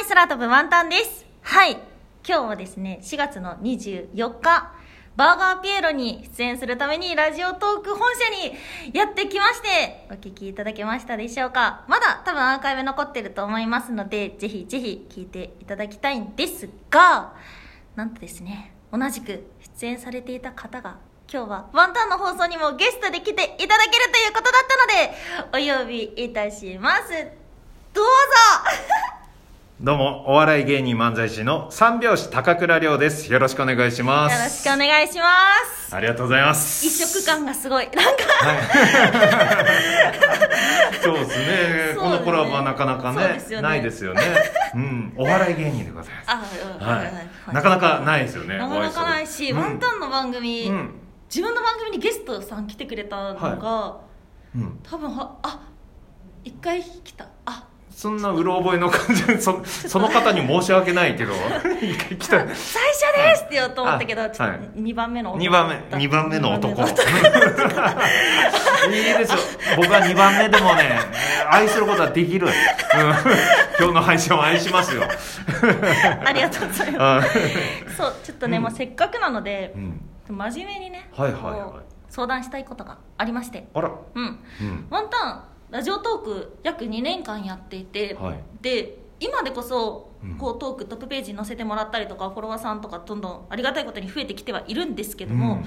い、空飛ぶワンタンです。はい。今日はですね、4月の24日、バーガーピエロに出演するためにラジオトーク本社にやってきまして、お聞きいただけましたでしょうかまだ多分アーカイブ残ってると思いますので、ぜひぜひ聞いていただきたいんですが、なんとですね、同じく出演されていた方が、今日はワンタンの放送にもゲストで来ていただけるということだったので、お呼びいたします。どうぞどうも、お笑い芸人漫才師の三拍子高倉涼です。よろしくお願いしまよろしす。くお願いします。ありがとうございます。一色感がすごい。なんか、そうですね。そうですねこのコラボはなかなかねねないですよね。うん、お笑い芸人でございます。はい。なかなかないですよね。なかなかないし、ワンタンの番組、うん。自分の番組にゲストさん来てくれたのが、うん。多分は、あ、一回来た。あ、そんなうろ覚えの感じで、そその方に申し訳ないけど、一 回来た。最初ですって言おうと思ったけど、はいちょっと2番目の男二番目、二番目の男。いいですよ。僕は二番目でもね、愛することはできる。うん、今日の配信を愛しますよ。ありがとうございまあす。そう、ちょっとね、うんもうせっかくなのでう、ん。真面目にね、はいはいはい相談したいことがありまして、あら。うん。うん。ワンタンラジオトーク約2年間やっていて、はい。で今でこそうん。こうトークトップページに載せてもらったりとかフォロワーさんとかどんどんありがたいことに増えてきてはいるんですけども、うん。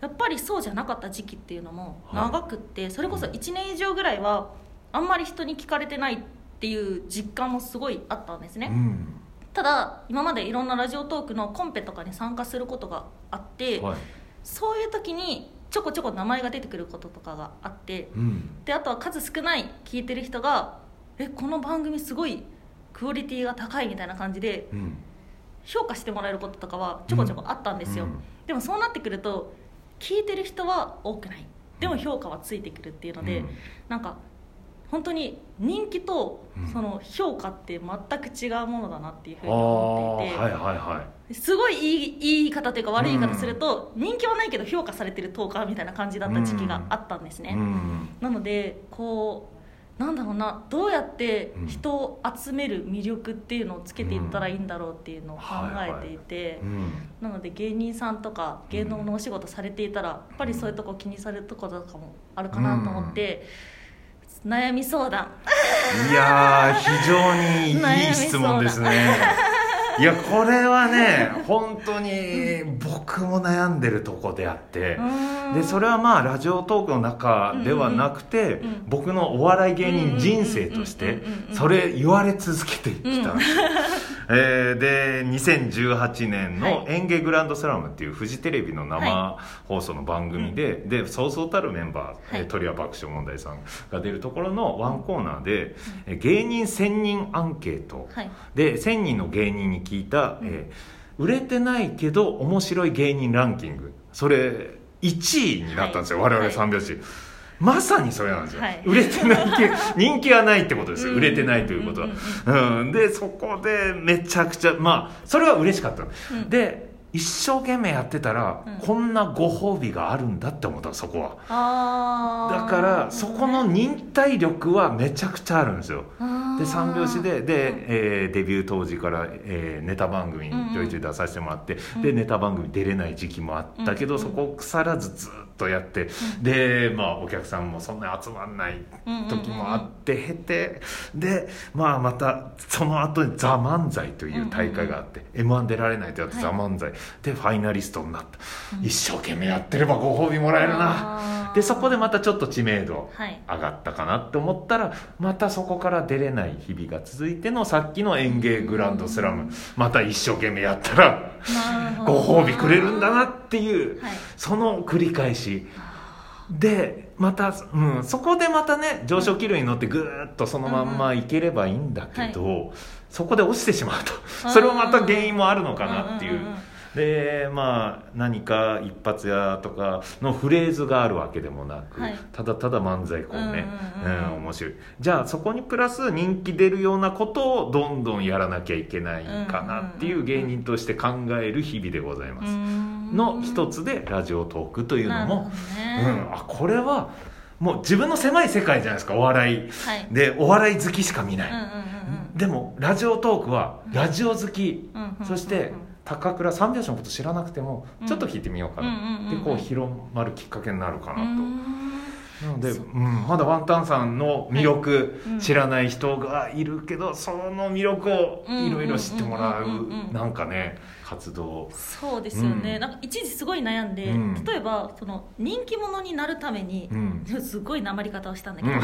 やっぱりそうじゃなかった時期っていうのもはい。長くって、それこそ1年以上ぐらいはあんまり人に聞かれてないっていう実感もすごいあったんですね、うん。ただ今までいろんなラジオトークのコンペとかに参加することがあって、はい。そういう時にちょこちょこ名前が出てくることとかがあって、うん。であとは数少ない聞いてる人が「えこの番組すごいクオリティが高い」みたいな感じでうん。評価してもらえることとかはちょこちょこあったんですよ、うん。でもそうなってくると聞いてる人は多くない。でも評価はついてくるっていうので、うん。なんか本当に人気とうん。その評価って全く違うものだなっていうふうに思っていて、はいはいはすごいいいいい言い方というか悪い言い方すると、人気はないけど評価されてるトーカーみたいな感じだった時期があったんですね。なのでこうなんだろうなどうやって人を集める魅力っていうのをつけていったらいいんだろうっていうのを考えていて、うん。なので芸人さんとか芸能のお仕事されていたらやっぱりそういうとこ気にされるところとかもあるかなと思って、悩み相談いやー、非常にいい質問ですね。いや、これはね、本当に僕も悩んでるとこであって、で、それはまあ、ラジオトークの中ではなくて僕のお笑い芸人人生としてそれ言われ続けてきたんですよ。えーで、2018年のはい。演芸グランドスラムっていうフジテレビの生放送の番組で、で、そうそうたるメンバー、えーはい。鳥谷爆笑問題さんが出るところのワンコーナーで、えー芸人1000人アンケート、はい。で1000人の芸人に聞いた、えー売れてないけど面白い芸人ランキング。それ1位になったんですよ、はい。我々三拍子、まさにそれなんですよ、はい。売れてないけ 人気がないってことですよ、うん。売れてないということは、うんうんでそこでめちゃくちゃまあそれは嬉しかったの、うん。で一生懸命やってたら、うん。こんなご褒美があるんだって思ったのそこは。だからそこの忍耐力はめちゃくちゃあるんですよ。で三拍子でで、えーデビュー当時から、えーネタ番組にちょいちょい出させてもらって、うん。でネタ番組出れない時期もあったけど、うんそこを腐らずずっとやって、でまあお客さんもそんなに集まんない時もあって経てでまあまたその後に「ザ漫才という大会があって、m 1出られないとやって「はい。ザ漫才。でファイナリストになった、一生懸命やってればご褒美もらえるな。でそこでまたちょっと知名度はい。上がったかなって思ったらまたそこから出れない日々が続いてのさっきの演芸グランドスラム。また一生懸命やったらご褒美くれるんだなっていうはい。その繰り返しでまた、うん、そこでまたね上昇気流に乗ってぐーっとそのまんまいければいいんだけど、そこで落ちてしまうと。それもまた原因もあるのかなっていう。んんんん。でまあ何か一発屋とかのフレーズがあるわけでもなく、はい。ただただ漫才こうね、うんうんうんうん。うん面白い。じゃあそこにプラス人気出るようなことをどんどんやらなきゃいけないかなっていう芸人として考える日々でございます、の一つでラジオトークというのも、ね。うん、あこれはもう自分の狭い世界じゃないですか。お笑い。はい。でお笑い好きしか見ない、うんうんうんうん。でもラジオトークはラジオ好き、うんうんそして高倉三拍子のこと知らなくてもうん。ちょっと聞いてみようかな、うんうんうんうん。でこう広まるきっかけになるかなと、うん。なので、そううん、まだワンタンさんの魅力、うん。知らない人がいるけどその魅力をいろいろ知ってもらううんうんうんうんうんなんかね活動。そうですよね、うん。なんか一時すごい悩んで、うん。例えばその人気者になるためにう、ん。すごいなまり方をしたんだけど、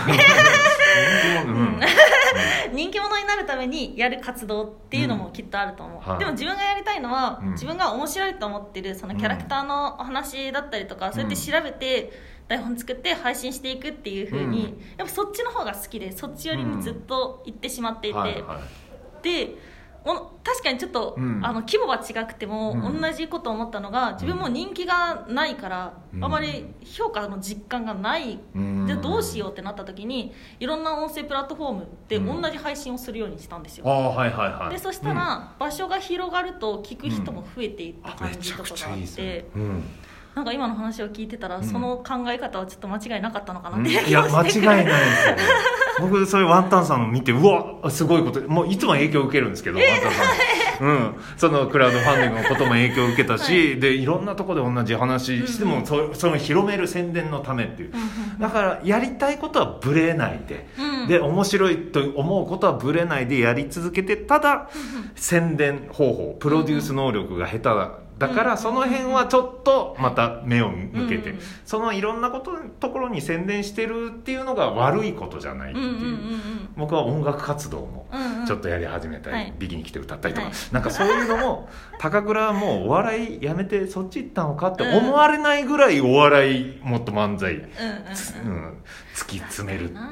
人気者。になるためにやる活動っていうのもきっとあると思う、うんはい。でも自分がやりたいのは、うん。自分が面白いと思ってるそのキャラクターのお話だったりとか、そうやって調べて台本作って配信していくっていうふうに、うん。やっぱそっちの方が好きでそっち寄りにずっと行ってしまっていて、はいはい。でお確かにちょっと、うん。あの規模は違くても、うん。同じことを思ったのが自分も人気がないから、うん。あまり評価の実感がない、うん。じゃあどうしようってなった時にいろんな音声プラットフォームでうん。同じ配信をするようにしたんですよ、はいはいはい。でそしたら、場所が広がると聞く人も増えていったあ感じとかがあって、うん。なんか今の話を聞いてたら、うん。その考え方はちょっと間違いなかったのかなっていや間違いないですよ 僕それワンタンさんの見てうわすごいこともういつも影響を受けるんですけど、ワンタンさん。うん。そのクラウドファンディングのことも影響を受けたし、でいろんなところで同じ話しても、うんそその広める宣伝のためっていう。うんうんだからやりたいことはブレないで、うん。で面白いと思うことはブレないでやり続けてただ宣伝方法プロデュース能力が下手だだかうんらその辺はちょっとまた目を向けて、うんそのいろんなことところに宣伝してるっていうのが悪いことじゃないっていう,、うんうんうんうん。僕は音楽活動もうんうん。ちょっとやり始めたり、はい。ビキに来て歌ったりとか、はい。なんかそういうのも 高倉はもうお笑いやめてそっち行ったのかって思われないぐらいお笑いもっと漫才、うんうんうん。うん、突き詰める、な。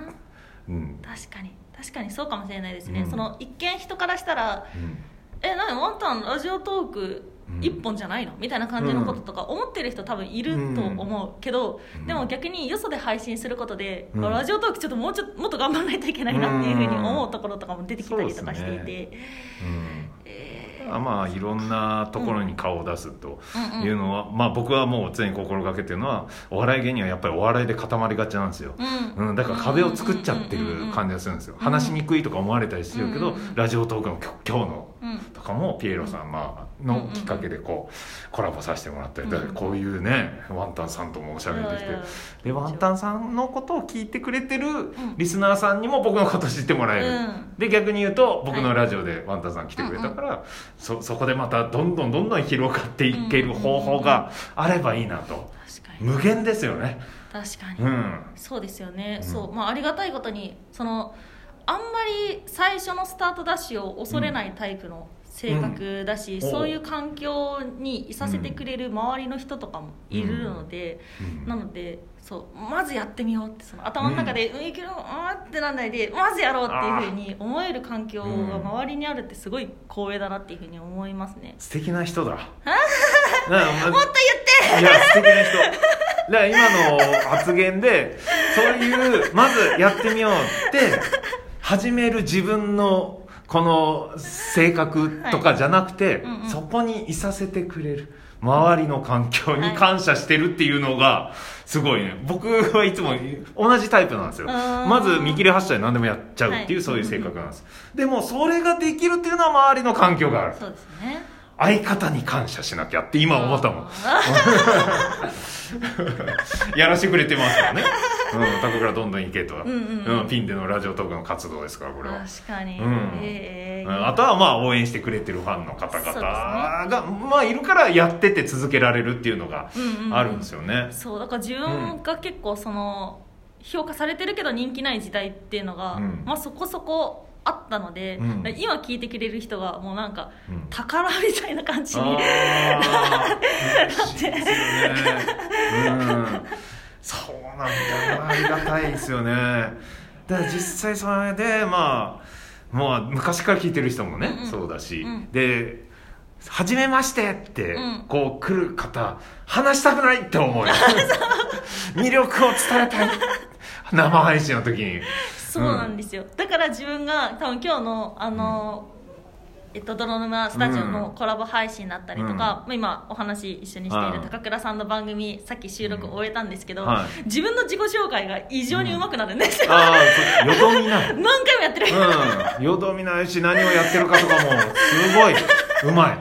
うん。確かに。確かにそうかもしれないですね、うん。その一見人からしたらうん「え何？ワンタンラジオトークうん一本じゃないの?」みたいな感じのこととか思ってる人多分いると思うけど、うん。でも逆によそで配信することで、うん。ラジオトークちょっともうちょっともっと頑張らないといけないなっていうふうに思うところとかも出てきたりとかしていて、うんまあいろんなところに顔を出すとーうんうん。いうのは、まあ僕はもう常に心がけてるのはお笑い芸人はやっぱりお笑いで固まりがちなんですよ、うん。うん、だから壁を作っちゃってる感じがするんですよ、うん。話しにくいとか思われたりしてるけど、うんうん。ラジオトークの今日のうん。とかもピエロさん、まあのきっかけでこうコラボさせてもらったり、だからこういうねワンタンさんともおしゃべりできて。でワンタンさんのことを聞いてくれてるリスナーさんにも僕のこと知ってもらえる、うん。で逆に言うと僕のラジオでワンタンさん来てくれたから、そそこでまたどんどんどんどん広がっていける方法があればいいなと。確かに。無限ですよね。確かに、うん。そうですよね、うん。そう。まあありがたいことにそのあんまり最初のスタートダッシュを恐れないタイプの性格だし、うん。そういう環境にいさせてくれる周りの人とかもいるので、うん。なのでそうまずやってみようってその頭の中で「うん、いけるうん」ってなんないでまずやろうっていうふうに思える環境が周りにあるってすごい光栄だなっていうふうに思いますね。素敵な人だ。もっもっと言って。いや素敵な人。だから今の発言でそういうまずやってみようって始める自分のこの性格とかじゃなくて、い。うんうんそこにいさせてくれる。周りの環境に感謝してるっていうのがすごいね。僕はいつも同じタイプなんですよ。まず見切り発車で何でもやっちゃうっていう、はい。そういう性格なんです。でもそれができるっていうのは周りの環境がある。そうですね。相方に感謝しなきゃって今思ったもん。やらしてくれてますからね。うん、高倉どんどん行けと。んうんうん。ピンでのラジオトークの活動ですから、これは。確かに、うん。ええうん。あとはまあ応援してくれてるファンの方々そうですね。が、まあいるからやってて続けられるっていうのがうんうんうん。あるんですよね。そうだから自分が結構その、評価されてるけど人気ない時代っていうのが、うん。まあ、そこそこあったので、うん。今聞いてくれる人がもうなんかうん。宝みたいな感じに、ああ、嬉しいですよね。うん。ありがたいですよね。だから実際それで、まあ、もう昔から聞いてる人もね、うんうんそうだし、うんで、初めましてって、うんこう来る方、話したくないって思うよ。魅力を伝えたい。生配信の時に。そうなんですよ、だから自分が多分今日のあの、えっと、泥沼スタジオのコラボ配信だったりとか、うん。まあ今お話一緒にしているうん高倉さんの番組さっき収録終えたんですけど、うんはい。自分の自己紹介が異常に上手くなるんですよ、ああそうよどみない 何回もやってる、うん。よどみないし何をやってるかとかもすごい。うまい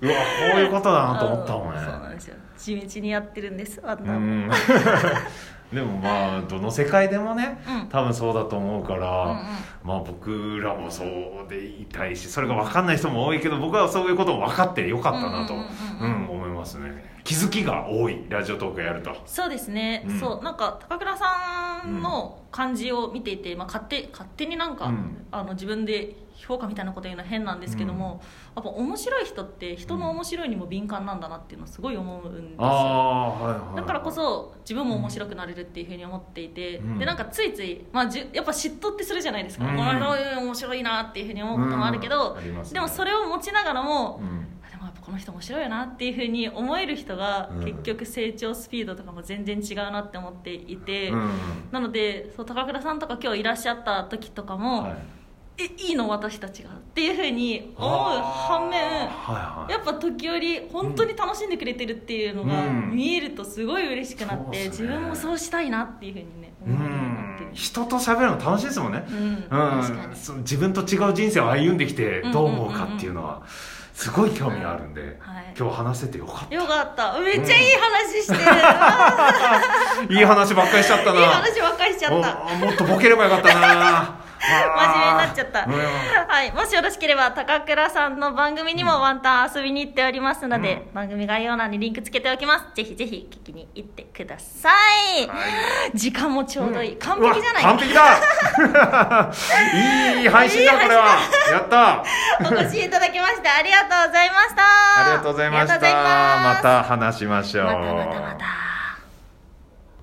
うわこういうことだなと思ったもんね。そうなんですよ。地道にやってるんですあんうなもん。ん。でもまあどの世界でもね、うん。多分そうだと思うから、うんうん。まあ僕らもそうでいたいしそれが分かんない人も多いけど僕はそういうことも分かってよかったなと。うん。うんますね。気づきが多いラジオトークやると。そうですね、うん。そう。なんか高倉さんの感じを見ていて、まあ、勝手勝手になんか、うん。あの自分で評価みたいなこと言うのは変なんですけども、やっぱ面白い人って人の面白いにも敏感なんだなっていうのはすごい思うんですよ、はいはいだからこそ自分も面白くなれるっていうふうに思っていて、うん。でなんかついつい、まあ、じゅやっぱ嫉妬ってするじゃないですか、うん。面白いなっていうふうに思うこともあるけど、ね。でもそれを持ちながらも、うんこの人面白いなっていうふうに思える人がうん。結局成長スピードとかも全然違うなって思っていて、うん。なのでそう高倉さんとか今日いらっしゃった時とかも、はい。えいいの私たちがっていうふうに思う反面はいはい。やっぱ時折本当に楽しんでくれてるっていうのがうん。見えるとすごい嬉しくなって、そうっすね。自分もそうしたいなっていうふうにねう思うようになってるん。人と喋るの楽しいですもんね。うん。うん。自分と違う人生を歩んできてどう思うかっていうのはすごい興味があるんで、はい。今日話せてよかっよかった。めっちゃいい話してる、た いい話ばっかりしちゃったな。いい話ばっかりしちゃった。おもっとボケればよかったな真面目になっちゃった、うんはい、もしよろしければ高倉さんの番組にもワンタン遊びに行っておりますので、番組概要欄にリンクつけておきます。ぜひぜひ聞きに行ってください、時間もちょうどいい、完璧じゃない？完璧 だ。いい配信だこれは。やった。お越しいただきましてありがとうございました。ありがとうございました。また話しましょう。またまたまた